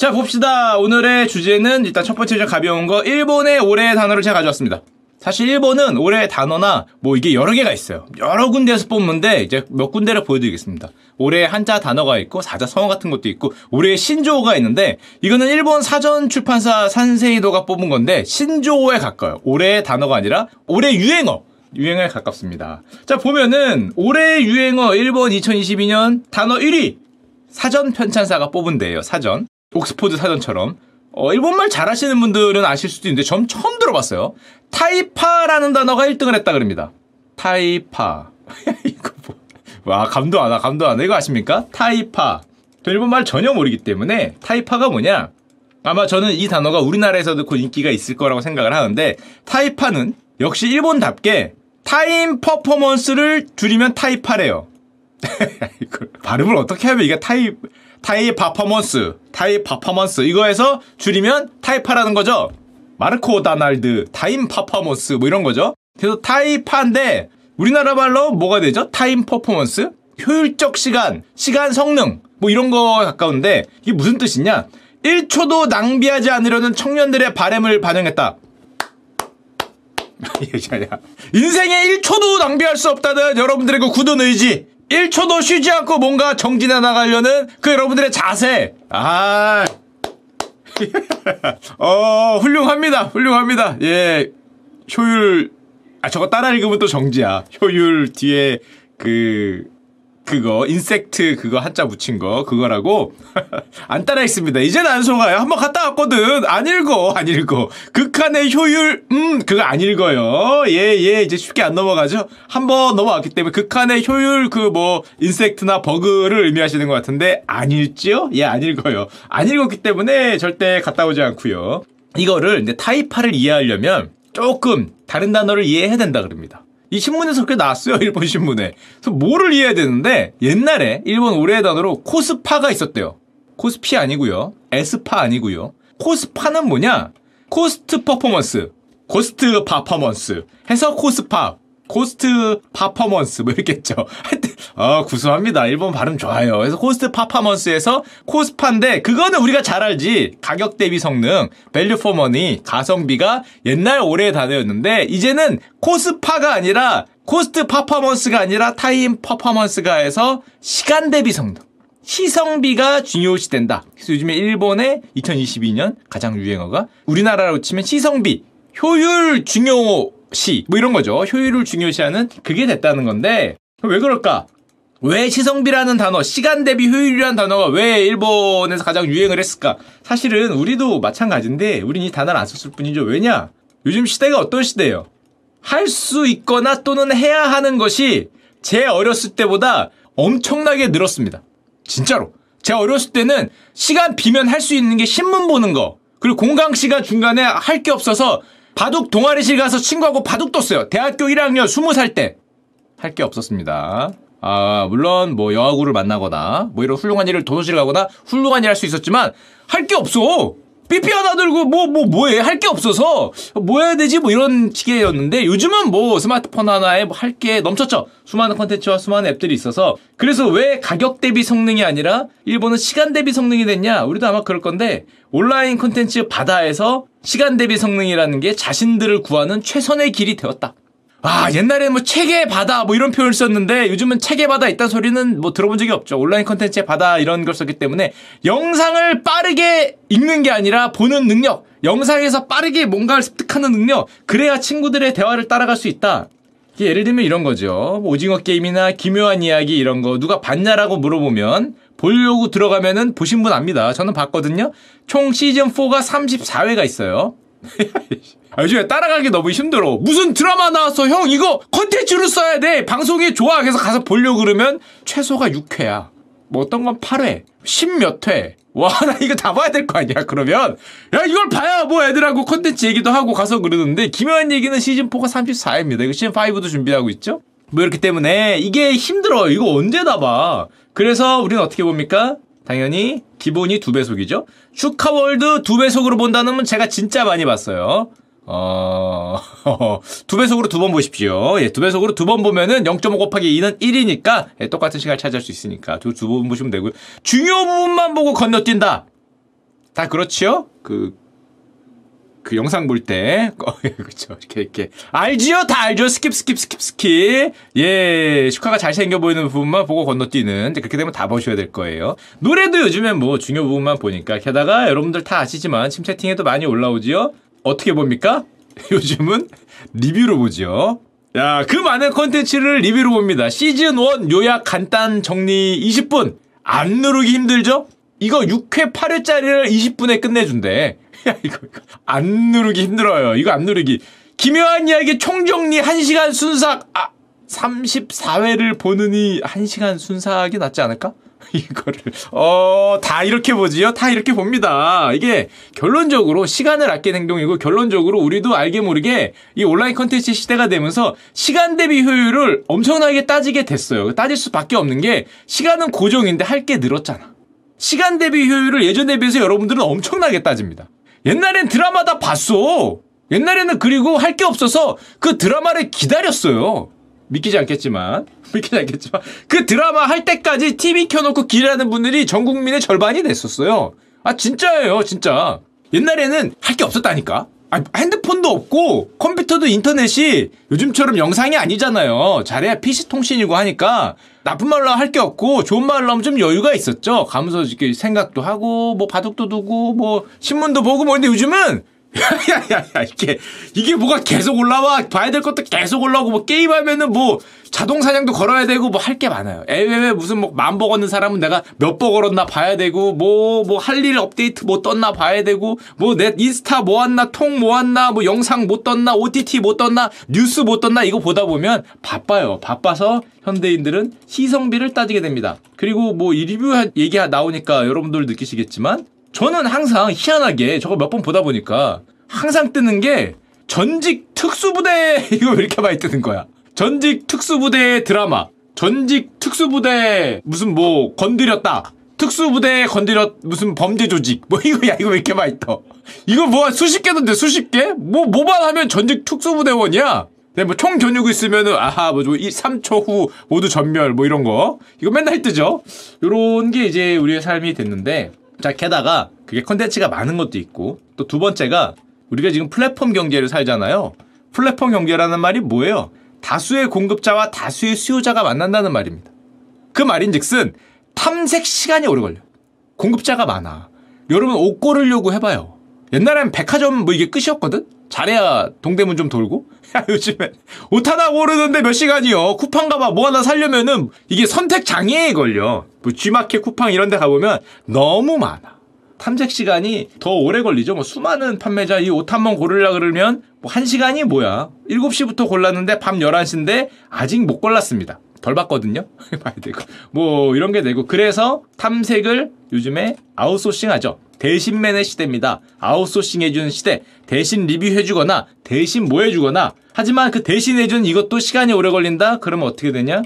자, 봅시다. 오늘의 주제는 일단 첫 번째 좀 가벼운 거, 일본의 올해의 단어를 제가 가져왔습니다. 사실 일본은 올해 단어나 뭐 이게 여러 개가 있어요. 여러 군데에서 뽑는데 이제 몇 군데를 보여드리겠습니다. 올해 한자 단어가 있고 사자 성어 같은 것도 있고 올해 신조어가 있는데 이거는 일본 사전 출판사 산세이도가 뽑은 건데 신조어에 가까워요. 올해의 단어가 아니라 올해 유행어. 유행어에 가깝습니다. 자 보면은 올해 유행어 일본 2022년 단어 1위 사전 편찬사가 뽑은 데예요. 사전. 옥스포드 사전처럼. 어, 일본말 잘하시는 분들은 아실 수도 있는데 전 처음 들어봤어요. タイパ라는 단어가 1등을 했다 그럽니다. タイパ. 이거 뭐. 와, 감도 안 와, 감도 안 와. 이거 아십니까? タイパ. 저 일본말 전혀 모르기 때문에 タイパ가 뭐냐? 아마 저는 이 단어가 우리나라에서도 곧 인기가 있을 거라고 생각을 하는데 タイパ는 역시 일본답게 time performance를 줄이면 タイパ래요. 발음을 어떻게 하면 이게 タイ タイ パフォーマンス, タイ パフォーマンス 이거에서 줄이면 タイパ라는 거죠. マクドナルド, タイム パフォーマンス 뭐 이런 거죠. 그래서 タイパ인데 우리나라 말로 뭐가 되죠? time performance? 효율적 시간, 시간 성능 뭐 이런 거 가까운데 이게 무슨 뜻이냐? 1초도 낭비하지 않으려는 청년들의 바램을 반영했다. 인생에 1초도 낭비할 수 없다는 여러분들의 그 굳은 의지 1초도 쉬지 않고 뭔가 정진해 나가려는 그 여러분들의 자세. 아. 어, 훌륭합니다. 훌륭합니다. 예. 효율, 아, 저거 따라 읽으면 또 정지야. 효율 뒤에 그, 그거 인섹트 그거 한자 붙인 거 그거라고 안 따라 읽습니다. 이제는 안 속아요. 한번 갔다 왔거든. 안 읽어. 안 읽어. 극한의 효율 음 그거 안 읽어요. 예예 예, 이제 쉽게 안 넘어가죠. 한번 넘어왔기 때문에 극한의 효율 그 뭐 인섹트나 버그를 의미하시는 것 같은데 안 읽지요? 예 안 읽어요. 안 읽었기 때문에 절대 갔다 오지 않고요. 이거를 이제 タイパ를 이해하려면 조금 다른 단어를 이해해야 된다 그럽니다. 이 신문에서 그렇게 나왔어요. 일본 신문에. 그래서 뭐를 이해해야 되는데 옛날에 일본 올해의 단어로 コスパ가 있었대요. 코스피 아니고요. 에스파 아니고요. 코스파는 뭐냐? 코스트 퍼포먼스. 코스트 파퍼먼스. 해서 코스파. 코스트 파퍼먼스 뭐 이렇겠죠. 하여튼 어 구수합니다. 일본 발음 좋아요. 그래서 코스트 파퍼먼스에서 코스파인데 그거는 우리가 잘 알지. 가격 대비 성능, value for money, 가성비가 옛날 올해의 단어였는데 이제는 코스파가 아니라 코스트 파퍼먼스가 아니라 타임 퍼포먼스가 해서 시간 대비 성능. 시성비가 중요시된다. 그래서 요즘에 일본의 2022년 가장 유행어가 우리나라로 치면 시성비, 효율 중요 시, 뭐 이런 거죠. 효율을 중요시하는 그게 됐다는 건데, 왜 그럴까? 왜 시성비라는 단어, 시간 대비 효율이라는 단어가 왜 일본에서 가장 유행을 했을까? 사실은 우리도 마찬가지인데, 우린 이 단어를 안 썼을 뿐이죠. 왜냐? 요즘 시대가 어떤 시대예요? 할 수 있거나 또는 해야 하는 것이 제 어렸을 때보다 엄청나게 늘었습니다. 진짜로. 제 어렸을 때는 시간 비면 할 수 있는 게 신문 보는 거, 그리고 공강 시간 중간에 할 게 없어서 바둑 동아리실 가서 친구하고 바둑 뒀어요. 대학교 1학년 20살 때. 할 게 없었습니다. 아, 물론 뭐 여하구를 만나거나 뭐 이런 훌륭한 일을 도서실 가거나 훌륭한 일 할 수 있었지만 할 게 없어. 삐삐 하나 들고 뭐, 뭐, 뭐해? 할 게 없어서 뭐 해야 되지? 뭐 이런 시기였는데 요즘은 뭐 스마트폰 하나에 뭐 할 게 넘쳤죠. 수많은 컨텐츠와 수많은 앱들이 있어서 그래서 왜 가격 대비 성능이 아니라 일본은 시간 대비 성능이 됐냐? 우리도 아마 그럴 건데 온라인 컨텐츠 바다에서 시간 대비 성능이라는 게 자신들을 구하는 최선의 길이 되었다. 아, 옛날에 뭐 책의 바다 뭐 이런 표현을 썼는데 요즘은 책의 바다 있다는 소리는 뭐 들어본 적이 없죠. 온라인 컨텐츠의 바다 이런 걸 썼기 때문에 영상을 빠르게 읽는 게 아니라 보는 능력, 영상에서 빠르게 뭔가를 습득하는 능력, 그래야 친구들의 대화를 따라갈 수 있다. 예를 들면 이런 거죠. 뭐 오징어 게임이나 기묘한 이야기 이런 거 누가 봤냐라고 물어보면 보려고 들어가면은 보신 분 압니다. 저는 봤거든요. 총 시즌 4가 34회가 있어요. 아, 요즘에 따라가기 너무 힘들어. 무슨 드라마 나왔어, 형, 이거 컨텐츠로 써야 돼. 방송이 좋아. 그래서 가서 보려고 그러면 최소가 6회야. 뭐 어떤 건 8회, 10몇 회. 와, 나 이거 다 봐야 될 거 아니야, 그러면. 야, 이걸 봐야 뭐 애들하고 컨텐츠 얘기도 하고 가서 그러는데, 김요한 얘기는 시즌4가 34회입니다. 이거 시즌5도 준비하고 있죠? 뭐 이렇기 때문에 이게 힘들어. 이거 언제 다 봐. 그래서 우리는 어떻게 봅니까? 당연히 기본이 두 배속이죠. 슈카월드 두 배속으로 본다는 건 제가 진짜 많이 봤어요. 어, 두 배속으로 두 번 보십시오. 예, 두 배속으로 두 번 보면은 0.5 곱하기 2는 1이니까, 예, 똑같은 시간을 차지할 수 있으니까 두 두 번 보시면 되고요. 중요 부분만 보고 건너뛴다. 다 그렇지요? 그, 그 영상 볼 때, 어, 그쵸. 이렇게, 이렇게. 알지요? 다 알죠? skip, skip, skip, skip. 예, 슈카가 잘생겨 보이는 부분만 보고 건너뛰는. 그렇게 되면 다 보셔야 될 거예요. 노래도 요즘엔 뭐 중요 부분만 보니까. 게다가 여러분들 다 아시지만, 침 채팅에도 많이 올라오지요? 어떻게 봅니까? 요즘은 리뷰로 보죠. 야, 그 많은 콘텐츠를 리뷰로 봅니다. 시즌 1 요약 간단 정리 20분. 안 누르기 힘들죠? 이거 6회 8회짜리를 20분에 끝내준대. 야, 이거, 이거. 안 누르기 힘들어요. 이거 안 누르기. 기묘한 이야기 총정리 1시간 순삭. 아, 34회를 보느니 1시간 순삭이 낫지 않을까? 이거를 어 다 이렇게 보지요 다 이렇게 봅니다 이게 결론적으로 시간을 아끼는 행동이고 결론적으로 우리도 알게 모르게 이 온라인 컨텐츠 시대가 되면서 시간 대비 효율을 엄청나게 따지게 됐어요 따질 수밖에 없는 게 시간은 고정인데 할 게 늘었잖아 시간 대비 효율을 예전에 비해서 여러분들은 엄청나게 따집니다 옛날엔 드라마 다 봤어 옛날에는 그리고 할 게 없어서 그 드라마를 기다렸어요 믿기지 않겠지만 믿기지 않겠지만 그 드라마 할 때까지 TV 켜놓고 기다리는 분들이 전 국민의 절반이 됐었어요. 아 진짜예요 진짜. 옛날에는 할 게 없었다니까. 아, 핸드폰도 없고 컴퓨터도 인터넷이 요즘처럼 영상이 아니잖아요. 잘해야 PC 통신이고 하니까 나쁜 말로 할 게 없고 좋은 말로 하면 좀 여유가 있었죠. 가면서 이렇게 생각도 하고 뭐 바둑도 두고 뭐 신문도 보고 뭐 근데 요즘은 야야야야 이게 이게 뭐가 계속 올라와 봐야 될 것도 계속 올라오고 뭐 게임하면은 뭐 자동 사냥도 걸어야 되고 뭐 할 게 많아요. 에왜 무슨 뭐 만보 걷는 사람은 내가 몇보 걸었나 봐야 되고 뭐 뭐 할 일 업데이트 뭐 떴나 봐야 되고 뭐 내 인스타 뭐 왔나 통뭐 왔나 뭐 영상 못 떴나 OTT 못 떴나 뉴스 못 떴나 이거 보다 보면 바빠요. 바빠서 현대인들은 시성비를 따지게 됩니다. 그리고 뭐 이 리뷰 얘기 나오니까 여러분들 느끼시겠지만 저는 항상 희한하게 저거 몇 번 보다 보니까 항상 뜨는 게 전직 특수부대 이거 왜 이렇게 많이 뜨는 거야? 전직 특수부대 드라마, 전직 특수부대 무슨 뭐 건드렸다. 특수부대 건드렸 무슨 범죄 조직 뭐 이거 야 이거 왜 이렇게 많이 떠? 이거 뭐 수십 개던데 수십 개? 뭐 뭐만 하면 전직 특수부대원이야? 네, 뭐총 겨누고 있으면은 아하 뭐이 3초 후 모두 전멸 뭐 이런 거 이거 맨날 뜨죠. 요런 게 이제 우리의 삶이 됐는데 자, 게다가 그게 컨텐츠가 많은 것도 있고 또 두 번째가 우리가 지금 플랫폼 경제를 살잖아요. 플랫폼 경제라는 말이 뭐예요? 다수의 공급자와 다수의 수요자가 만난다는 말입니다. 그 말인즉슨 탐색 시간이 오래 걸려. 공급자가 많아. 여러분 옷 고르려고 해봐요. 옛날엔 백화점 뭐 이게 끝이었거든? 잘해야 동대문 좀 돌고? 야, 요즘엔 옷 하나 고르는데 몇 시간이요. 쿠팡 가봐 뭐 하나 살려면은 이게 선택 장애에 걸려. 뭐 G마켓 쿠팡 이런 데 가보면 너무 많아. 탐색 시간이 더 오래 걸리죠. 뭐 수많은 판매자 이 옷 한 번 고르려 그러면 뭐 1시간이 뭐야. 7시부터 골랐는데 밤 11시인데 아직 못 골랐습니다. 덜 봤거든요. 봐야 되고. 뭐 이런 게 되고 그래서 탐색을 요즘에 아웃소싱 하죠. 대신맨의 시대입니다. 아웃소싱 해주는 시대. 대신 리뷰해주거나 대신 뭐 해주거나 하지만 그 대신 해주는 이것도 시간이 오래 걸린다? 그러면 어떻게 되냐?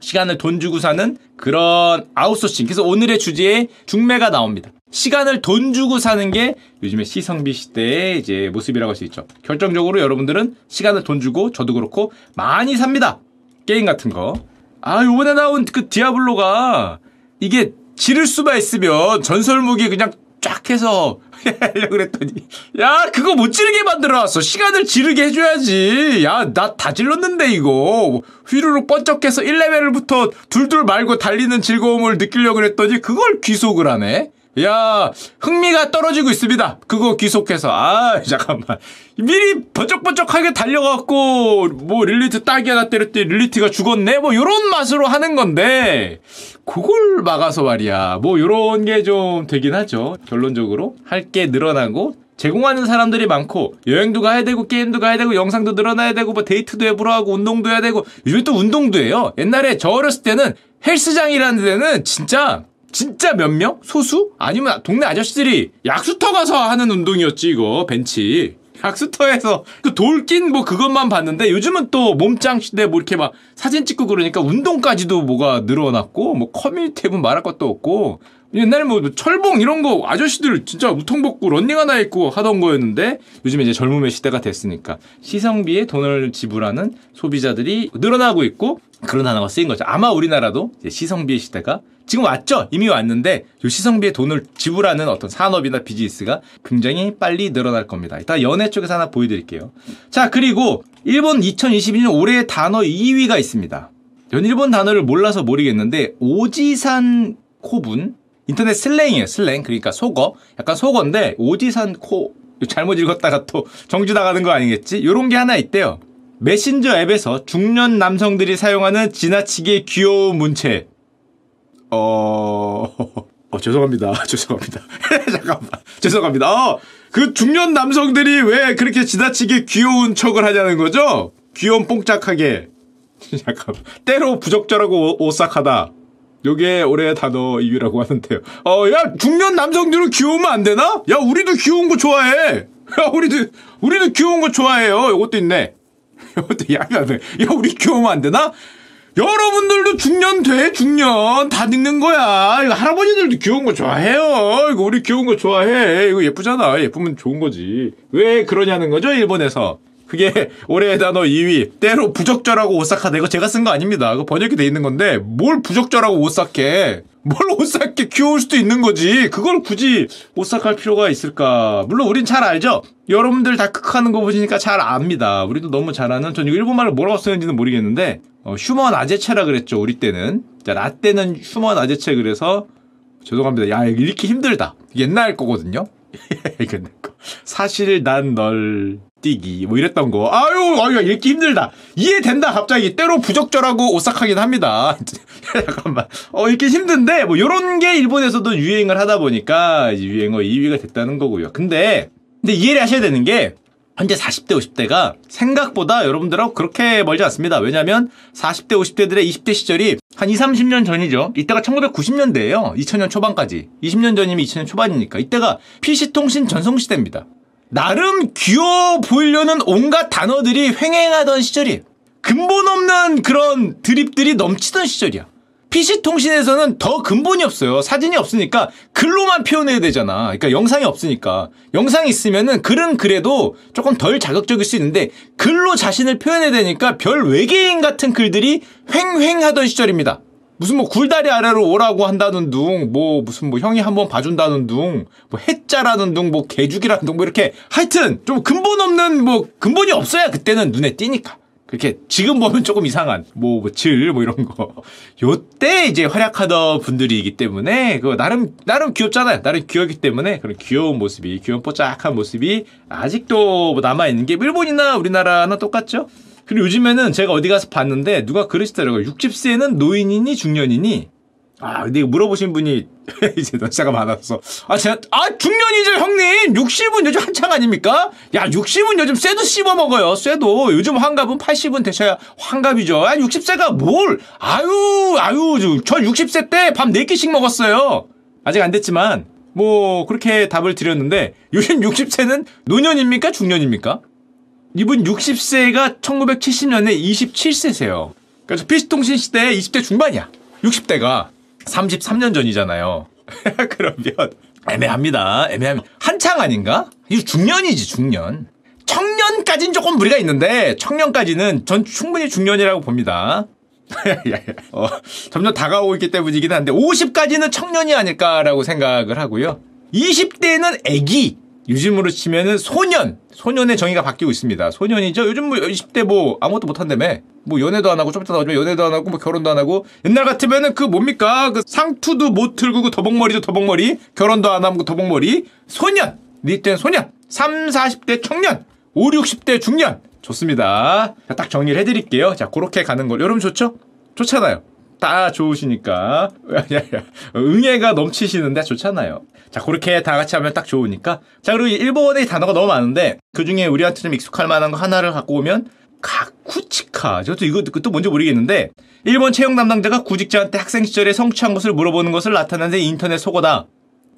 시간을 돈 주고 사는 그런 아웃소싱. 그래서 오늘의 주제에 중매가 나옵니다. 시간을 돈 주고 사는 게 요즘의 시성비 시대의 이제 모습이라고 할 수 있죠. 결정적으로 여러분들은 시간을 돈 주고 저도 그렇고 많이 삽니다. 게임 같은 거. 아, 요번에 나온 그 디아블로가 이게 지를 수만 있으면 전설 무기 그냥 쫙 해서 하려고 그랬더니 야 그거 못 지르게 만들어놨어. 시간을 지르게 해줘야지. 야 나 다 질렀는데 이거. 휘루룩 번쩍해서 1레벨부터 둘둘 말고 달리는 즐거움을 느끼려고 그랬더니 그걸 귀속을 하네 야 흥미가 떨어지고 있습니다. 그거 귀속해서. 아 잠깐만. 미리 번쩍번쩍하게 달려갖고 뭐 릴리트 딸기 하나 때렸더니 릴리트가 죽었네? 뭐 요런 맛으로 하는 건데. 그걸 막아서 말이야. 뭐 요런 게 좀 되긴 하죠. 결론적으로 할 게 늘어나고 제공하는 사람들이 많고 여행도 가야 되고 게임도 가야 되고 영상도 늘어나야 되고 뭐 데이트도 해보러 하고 운동도 해야 되고. 요즘 또 운동도 해요. 옛날에 저 어렸을 때는 헬스장이라는 데는 진짜 진짜 몇 명? 소수? 아니면 동네 아저씨들이 약수터 가서 하는 운동이었지 이거 벤치 약수터에서 그 돌긴 뭐 그것만 봤는데 요즘은 또 몸짱 시대 뭐 이렇게 막 사진 찍고 그러니까 운동까지도 뭐가 늘어났고 뭐 커뮤니티 앱은 말할 것도 없고 옛날에 뭐 철봉 이런 거 아저씨들 진짜 우통 벗고 런닝 하나 입고 하던 거였는데 요즘에 이제 젊음의 시대가 됐으니까 시성비에 돈을 지불하는 소비자들이 늘어나고 있고 그런 단어가 쓰인 거죠. 아마 우리나라도 시성비의 시대가 지금 왔죠? 이미 왔는데 요시성비에 돈을 지불하는 어떤 산업이나 비즈니스가 굉장히 빨리 늘어날 겁니다. 이따 연애 쪽에서 하나 보여드릴게요. 자, 그리고 일본 2022년 올해의 단어 2위가 있습니다. 전 일본 단어를 몰라서 모르겠는데 오지산 코분 인터넷 슬랭이에요 슬랭 그러니까 속어 약간 속어인데 오지산 코 잘못 읽었다가 또 정지 나가는 거 아니겠지? 요런 게 하나 있대요 메신저 앱에서 중년 남성들이 사용하는 지나치게 귀여운 문체 어... 어 죄송합니다 죄송합니다 잠깐만 죄송합니다 어, 그 중년 남성들이 왜 그렇게 지나치게 귀여운 척을 하냐는 거죠? 귀여운 뽕짝하게 잠깐 때로 부적절하고 오싹하다. 요게 올해 단어 2위라고 하는데요. 어, 야, 중년 남성들은 귀여우면 안 되나? 야, 우리도 귀여운 거 좋아해. 야, 우리도, 우리도 귀여운 거 좋아해요. 요것도 있네. 요것도, 야, 야, 야, 우리 귀여우면 안 되나? 여러분들도 중년 돼, 중년. 다 늙는 거야. 이거 할아버지들도 귀여운 거 좋아해요. 이거 우리 귀여운 거 좋아해. 이거 예쁘잖아. 예쁘면 좋은 거지. 왜 그러냐는 거죠, 일본에서. 그게 올해의 단어 2위. 때로 부적절하고 오싹하다. 이거 제가 쓴 거 아닙니다. 그 번역이 돼 있는 건데 뭘 부적절하고 오싹해. 뭘 오싹해 귀여울 수도 있는 거지. 그걸 굳이 오싹할 필요가 있을까. 물론 우린 잘 알죠. 여러분들 다 크크하는 거 보시니까 잘 압니다. 우리도 너무 잘 아는. 전 이거 일본말을 뭐라고 쓰는지는 모르겠는데 어, 휴먼 아재체라 그랬죠. 우리 때는. 자, 나 때는 휴먼 아재체 그래서 죄송합니다. 야, 읽기 힘들다. 옛날 거거든요. 이건 사실 난 널 뛰기 뭐 이랬던 거 아유 아유 읽기 힘들다 이해된다 갑자기 때로 부적절하고 오싹하긴 합니다 잠깐만 어 읽기 힘든데 뭐 요런 게 일본에서도 유행을 하다 보니까 유행어 2위가 됐다는 거고요 근데 근데 이해를 하셔야 되는 게 현재 40대, 50대가 생각보다 여러분들하고 그렇게 멀지 않습니다. 왜냐하면 40대, 50대들의 20대 시절이 한 2, 30년 전이죠. 이때가 1990년대예요. 2000년 초반까지. 20년 전이면 2000년 초반이니까. 이때가 PC통신 전성시대입니다. 나름 귀여워 보이려는 온갖 단어들이 횡행하던 시절이에요. 근본 없는 그런 드립들이 넘치던 시절이야. PC통신에서는 더 근본이 없어요. 사진이 없으니까 글로만 표현해야 되잖아. 그러니까 영상이 없으니까. 영상이 있으면은 글은 그래도 조금 덜 자극적일 수 있는데 글로 자신을 표현해야 되니까 별 외계인 같은 글들이 횡횡하던 시절입니다. 무슨 뭐 굴다리 아래로 오라고 한다는 둥, 뭐 무슨 뭐 형이 한번 봐준다는 둥, 뭐 해자라는 둥, 뭐 개죽이라는 둥, 뭐 이렇게 하여튼 좀 근본 없는 뭐 근본이 없어야 그때는 눈에 띄니까. 그렇게 지금 보면 조금 이상한 뭐질뭐 이런 거 요때 이제 활약하던 분들이기 때문에 그 나름 나름 귀엽잖아요 나름 귀엽기 때문에 그런 귀여운 모습이 귀여운 뽀짝한 모습이 아직도 뭐 남아 있는 게 일본이나 우리나라나 똑같죠 그리고 요즘에는 제가 어디 가서 봤는데 누가 그러시더라고요. 60세는 노인이니 중년이니? 아, 근데 물어보신 분이 이제 연차가 많아서 아, 제가 아, 중년이죠, 형님. 60은 요즘 한창 아닙니까? 야, 60은 요즘 쇠도 씹어 먹어요. 쇠도. 요즘 환갑은 80은 되셔야 환갑이죠. 아, 60세가 뭘? 아유, 아유, 저 60세 때밥 4끼씩 먹었어요. 아직 안 됐지만 뭐 그렇게 답을 드렸는데 요즘 60세는 노년입니까? 중년입니까? 이분 60세가 1970년에 27세세요. 그래서 PC통신 시대 20대 중반이야. 60대가 33년 전이잖아요. 그러면 애매합니다. 애매합니다. 한창 아닌가? 이거 중년이지 중년. 청년까지는 조금 무리가 있는데 청년까지는 전 충분히 중년이라고 봅니다. 어, 점점 다가오고 있기 때문이긴 한데 50까지는 청년이 아닐까라고 생각을 하고요. 20대는 애기, 요즘으로 치면은 소년, 소년의 정의가 바뀌고 있습니다. 소년이죠. 요즘 뭐 20대 뭐 아무것도 못한다며. 뭐 연애도 안 하고 좀 이따 나오지만 연애도 안 하고 뭐 결혼도 안 하고 옛날 같으면은 그 뭡니까 그 상투도 못 틀고 그 더벅머리죠 더벅머리 결혼도 안 하고 그 더벅머리 소년 니때는 소년 3, 40대 청년 5, 60대 중년 좋습니다. 딱 정리를 해드릴게요. 자 그렇게 가는 걸 여러분 좋죠? 좋잖아요. 다 좋으시니까 응애가 넘치시는데 좋잖아요. 자 그렇게 다 같이 하면 딱 좋으니까 자 그리고 일본의 단어가 너무 많은데 그 중에 우리한테 좀 익숙할 만한 거 하나를 갖고 오면 가쿠치카 저도 이거 또 뭔지 모르겠는데 일본 채용 담당자가 구직자한테 학생 시절에 성취한 것을 물어보는 것을 나타내는 인터넷 속어다.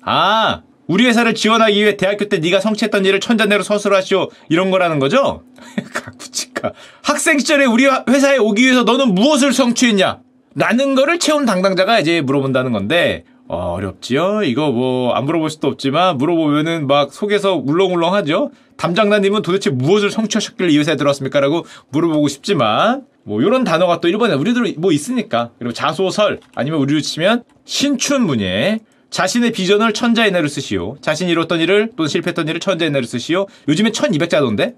아 우리 회사를 지원하기 위해 대학교 때 네가 성취했던 일을 천자내로 서술하시오 이런 거라는 거죠? 가쿠치카 학생 시절에 우리 회사에 오기 위해서 너는 무엇을 성취했냐? 라는 거를 채용 담당자가 이제 물어본다는 건데 어, 어렵지요? 이거 뭐, 안 물어볼 수도 없지만, 물어보면은 막 속에서 울렁울렁 하죠? 담장난님은 도대체 무엇을 성취하셨길래 이 회사에 들어왔습니까? 라고 물어보고 싶지만, 뭐, 요런 단어가 또 일본에 우리들 뭐 있으니까. 그리고 자소설, 아니면 우리로 치면 신춘문예 자신의 비전을 천자 이내로 쓰시오. 자신이 이뤘던 일을 또는 실패했던 일을 천자 이내로 쓰시오. 요즘에 1200자던데?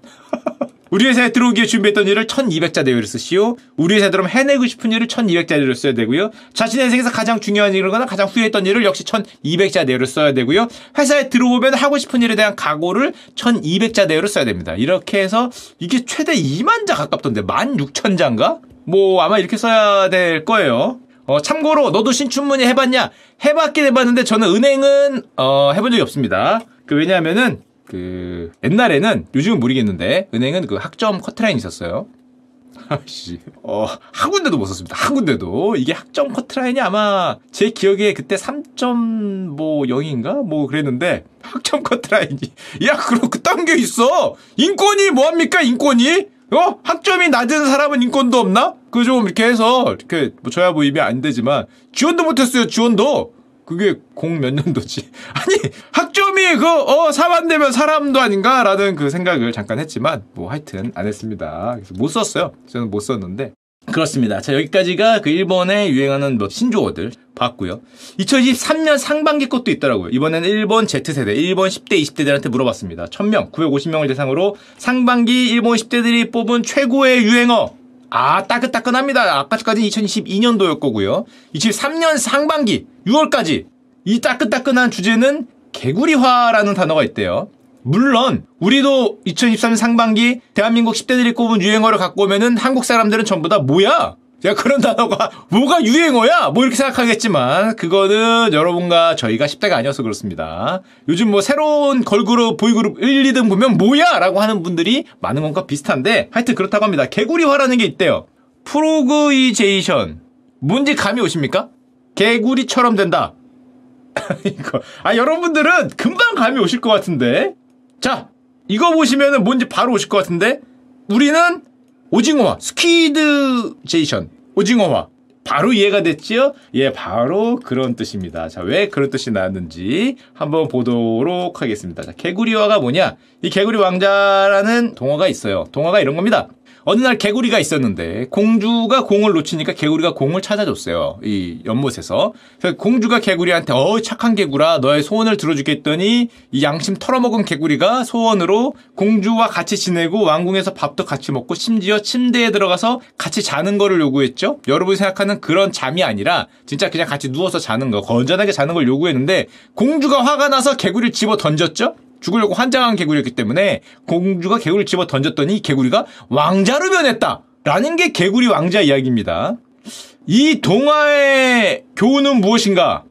우리 회사에 들어오기에 준비했던 일을 1200자대로 쓰시오. 우리 들어오면 해내고 싶은 일을 1200자대로 써야 되고요. 자신의 인생에서 가장 중요한 일이거나 가장 후회했던 일을 역시 1200자대로 써야 되고요. 회사에 들어오면 하고 싶은 일에 대한 각오를 1200자대로 써야 됩니다. 이렇게 해서 이게 최대 2만 자 가깝던데 16,000자인가? 뭐 아마 이렇게 써야 될 거예요. 어, 참고로 너도 신춘문예 해봤냐? 해봤긴 해봤는데 저는 은행은 어, 해본 적이 없습니다. 그 왜냐하면은 그 옛날에는 요즘은 모르겠는데 은행은 그 학점 커트라인 있었어요. 아씨, 어, 한 군데도 못 썼습니다. 한 군데도. 이게 학점 커트라인이 아마 제 기억에 그때 3.0인가? 뭐 그랬는데, 학점 커트라인이. 야, 그럼 그딴 게 있어! 인권이 뭐합니까, 인권이? 어? 학점이 낮은 사람은 인권도 없나? 그 좀 이렇게 해서, 이렇게, 뭐, 저야 뭐 입이 안 되지만, 지원도 못했어요, 지원도! 그게 공 몇 년도지? 아니, 학점이 그, 어, 4만 되면 사람도 아닌가? 라는 그 생각을 잠깐 했지만, 뭐 하여튼 안 했습니다. 그래서 못 썼어요. 저는 못 썼는데. 그렇습니다. 자, 여기까지가 그 일본에 유행하는 뭐 신조어들 봤고요. 2023년 상반기 것도 있더라고요. 이번에는 일본 Z세대, 일본 10대, 20대들한테 물어봤습니다. 1000명, 950명을 대상으로 상반기 일본 10대들이 뽑은 최고의 유행어. 아, 따끈따끈합니다. 아까까지는 2022년도였 거고요. 23년 상반기 6월까지 이 따끈따끈한 주제는 개구리화라는 단어가 있대요. 물론 우리도 2023년 상반기 대한민국 10대들이 꼽은 유행어를 갖고 오면은 한국 사람들은 전부 다 뭐야? 야 그런 단어가 뭐가 유행어야? 뭐 이렇게 생각하겠지만 그거는 여러분과 저희가 10대가 아니어서 그렇습니다. 요즘 뭐 새로운 걸그룹 보이그룹 1, 2등 보면 뭐야? 라고 하는 분들이 많은 것과 비슷한데 하여튼 그렇다고 합니다. 개구리화라는 게 있대요. frogization 뭔지 감이 오십니까? 개구리처럼 된다. 이거 아 여러분들은 금방 감이 오실 것 같은데 자 이거 보시면은 뭔지 바로 오실 것 같은데 우리는 오징어화 squidization 오징어화 바로 이해가 됐지요? 예, 바로 그런 뜻입니다. 자, 왜 그런 뜻이 나왔는지 한번 보도록 하겠습니다. 자, 개구리화가 뭐냐? 이 개구리 왕자라는 동화가 있어요. 동화가 이런 겁니다. 어느 날 개구리가 있었는데 공주가 공을 놓치니까 개구리가 공을 찾아줬어요. 이 연못에서. 그래서 공주가 개구리한테 어 착한 개구라 너의 소원을 들어주겠 했더니 이 양심 털어먹은 개구리가 소원으로 공주와 같이 지내고 왕궁에서 밥도 같이 먹고 심지어 침대에 들어가서 같이 자는 거를 요구했죠. 여러분이 생각하는 그런 잠이 아니라 진짜 그냥 같이 누워서 자는 거 건전하게 자는 걸 요구했는데 공주가 화가 나서 개구리를 집어 던졌죠. 죽으려고 환장한 개구리였기 때문에 공주가 개구리를 집어 던졌더니 개구리가 왕자로 변했다. 라는 게 개구리 왕자 이야기입니다. 이 동화의 교훈은 무엇인가?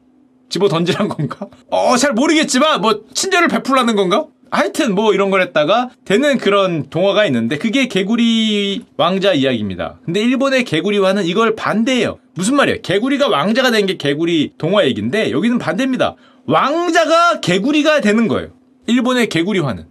집어 던지란 건가? 어, 잘 모르겠지만, 뭐, 친절을 베풀라는 건가? 하여튼 뭐 이런 걸 했다가 되는 그런 동화가 있는데 그게 개구리 왕자 이야기입니다. 근데 일본의 개구리와는 이걸 반대해요. 무슨 말이에요? 개구리가 왕자가 된 게 개구리 동화 얘기인데 여기는 반대입니다. 왕자가 개구리가 되는 거예요. 일본의 개구리화는.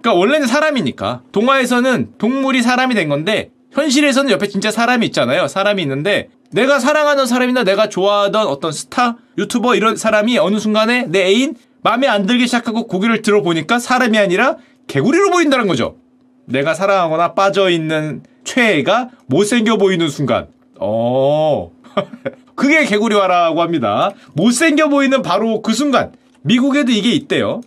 그러니까 원래는 사람이니까 동화에서는 동물이 사람이 된 건데 현실에서는 옆에 진짜 사람이 있잖아요. 사람이 있는데 내가 사랑하는 사람이나 내가 좋아하던 어떤 스타, 유튜버 이런 사람이 어느 순간에 내 애인 마음에 안 들기 시작하고 고개를 들어보니까 사람이 아니라 개구리로 보인다는 거죠. 내가 사랑하거나 빠져있는 최애가 못생겨 보이는 순간. 어. 그게 개구리화라고 합니다. 못생겨 보이는 바로 그 순간. 미국에도 이게 있대요.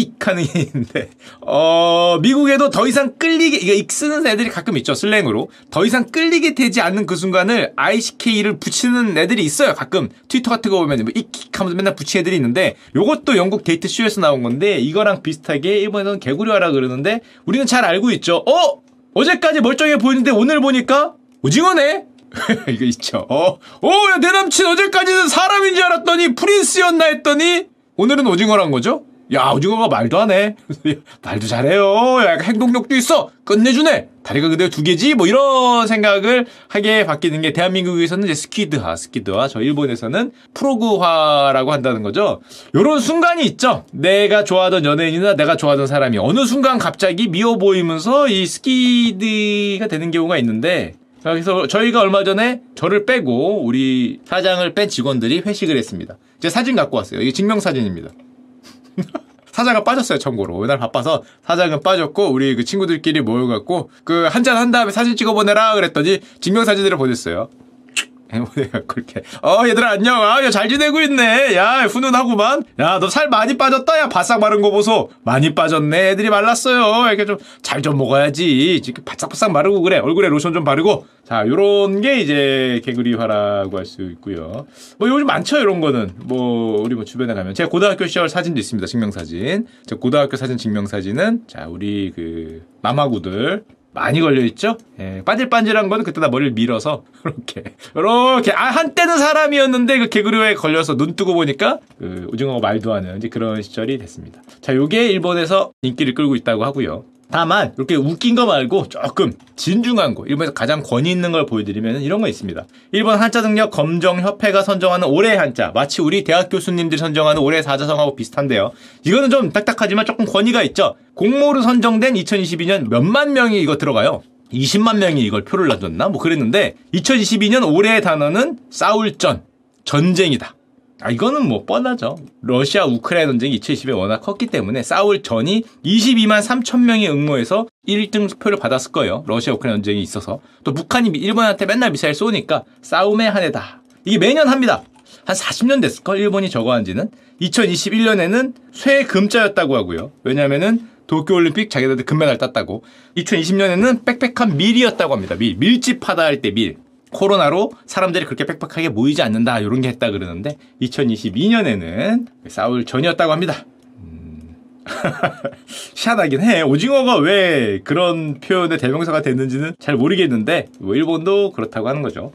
ick 하는 게 있는데. 어 미국에도 더 이상 끌리게 이거 ick 쓰는 애들이 가끔 있죠 슬랭으로. 더 이상 끌리게 되지 않는 그 순간을 ICK를 붙이는 애들이 있어요 가끔. 트위터 같은 거 보면 뭐 ick ick 하면서 맨날 붙이는 애들이 있는데 요것도 영국 데이트 쇼에서 나온 건데 이거랑 비슷하게 일본에서는 개구리화라 그러는데 우리는 잘 알고 있죠. 어? 어제까지 멀쩡해 보이는데 오늘 보니까 오징어네? 이거 있죠. 어, 어, 야, 내 남친 어제까지는 사람인 줄 알았더니 prince였나 했더니 오늘은 오징어란 거죠? 야 오징어가 말도 안 해. 말도 잘해요. 약간 행동력도 있어. 끝내주네. 다리가 그대로 두 개지? 뭐 이런 생각을 하게 바뀌는 게 대한민국에서는 이제 스키드화, 스키드화. 저 일본에서는 프로그화라고 한다는 거죠. 요런 순간이 있죠. 내가 좋아하던 연예인이나 내가 좋아하던 사람이 어느 순간 갑자기 미워 보이면서 이 스키드가 되는 경우가 있는데 그래서 저희가 얼마 전에 저를 빼고 우리 사장을 뺀 직원들이 회식을 했습니다. 제 사진 갖고 왔어요. 이게 증명사진입니다. 사장은 빠졌어요 참고로. 이날 바빠서 사장은 빠졌고 우리 그 친구들끼리 모여갖고 그 한잔 한 다음에 사진 찍어보내라 그랬더니 증명사진들을 보냈어요 내가 그렇게. 어 얘들아 안녕. 아잘 지내고 있네. 야 훈훈하구만. 야 너 살 많이 빠졌다. 야 바싹 마른 거 보소. 많이 빠졌네. 애들이 말랐어요. 이렇게 좀 잘좀 먹어야지. 지금 바싹바싹 마르고 그래. 얼굴에 로션 좀 바르고. 자 요런 게 이제 개구리화라고 할 수 있고요. 뭐 요즘 많죠 이런 거는. 뭐 우리 뭐 주변에 가면. 제가 고등학교 시절 사진도 있습니다. 증명사진. 제 고등학교 사진 증명사진은 자 우리 그 마마구들 많이 걸려 있죠. 예, 반질반질한 거는 그때 다 머리를 밀어서 이렇게 이렇게 아 한때는 사람이었는데 그 개구리에 걸려서 눈 뜨고 보니까 그 오징어가 말도 하는 그런 시절이 됐습니다. 자, 요게 일본에서 인기를 끌고 있다고 하고요. 다만 이렇게 웃긴 거 말고 조금 진중한 거 일본에서 가장 권위 있는 걸 보여드리면 이런 거 있습니다. 일본 한자 능력 검정 협회가 선정하는 올해 한자 마치 우리 대학 교수님들이 선정하는 올해 사자성하고 비슷한데요. 이거는 좀 딱딱하지만 조금 권위가 있죠. 공모로 선정된 2022년 몇만 명이 이거 들어가요. 20만 명이 이걸 표를 놔줬나? 뭐 그랬는데 2022년 올해의 단어는 싸울 전 전쟁이다. 아, 이거는 뭐 뻔하죠. 러시아 우크라이나 전쟁이 2020에 워낙 컸기 때문에 싸울 전이 22만 3천 명이 응모해서 1등 표를 받았을 거예요. 러시아 우크라이나 전쟁이 있어서. 또 북한이 일본한테 맨날 미사일 쏘니까 싸움의 한 해다. 이게 매년 합니다. 한 40년 됐을걸? 일본이 저거 한 지는. 2021년에는 쇠 금자였다고 하고요. 왜냐면은 도쿄올림픽 자기들한테 금메달 땄다고. 2020년에는 빽빽한 밀이었다고 합니다. 밀. 밀집하다 할 때 밀. 코로나로 사람들이 그렇게 빽빽하게 모이지 않는다 이런 게 했다 그러는데 2022년에는 싸울 전이었다고 합니다. 음... 희한하긴 해. 오징어가 왜 그런 표현의 대명사가 됐는지는 잘 모르겠는데 뭐 일본도 그렇다고 하는 거죠.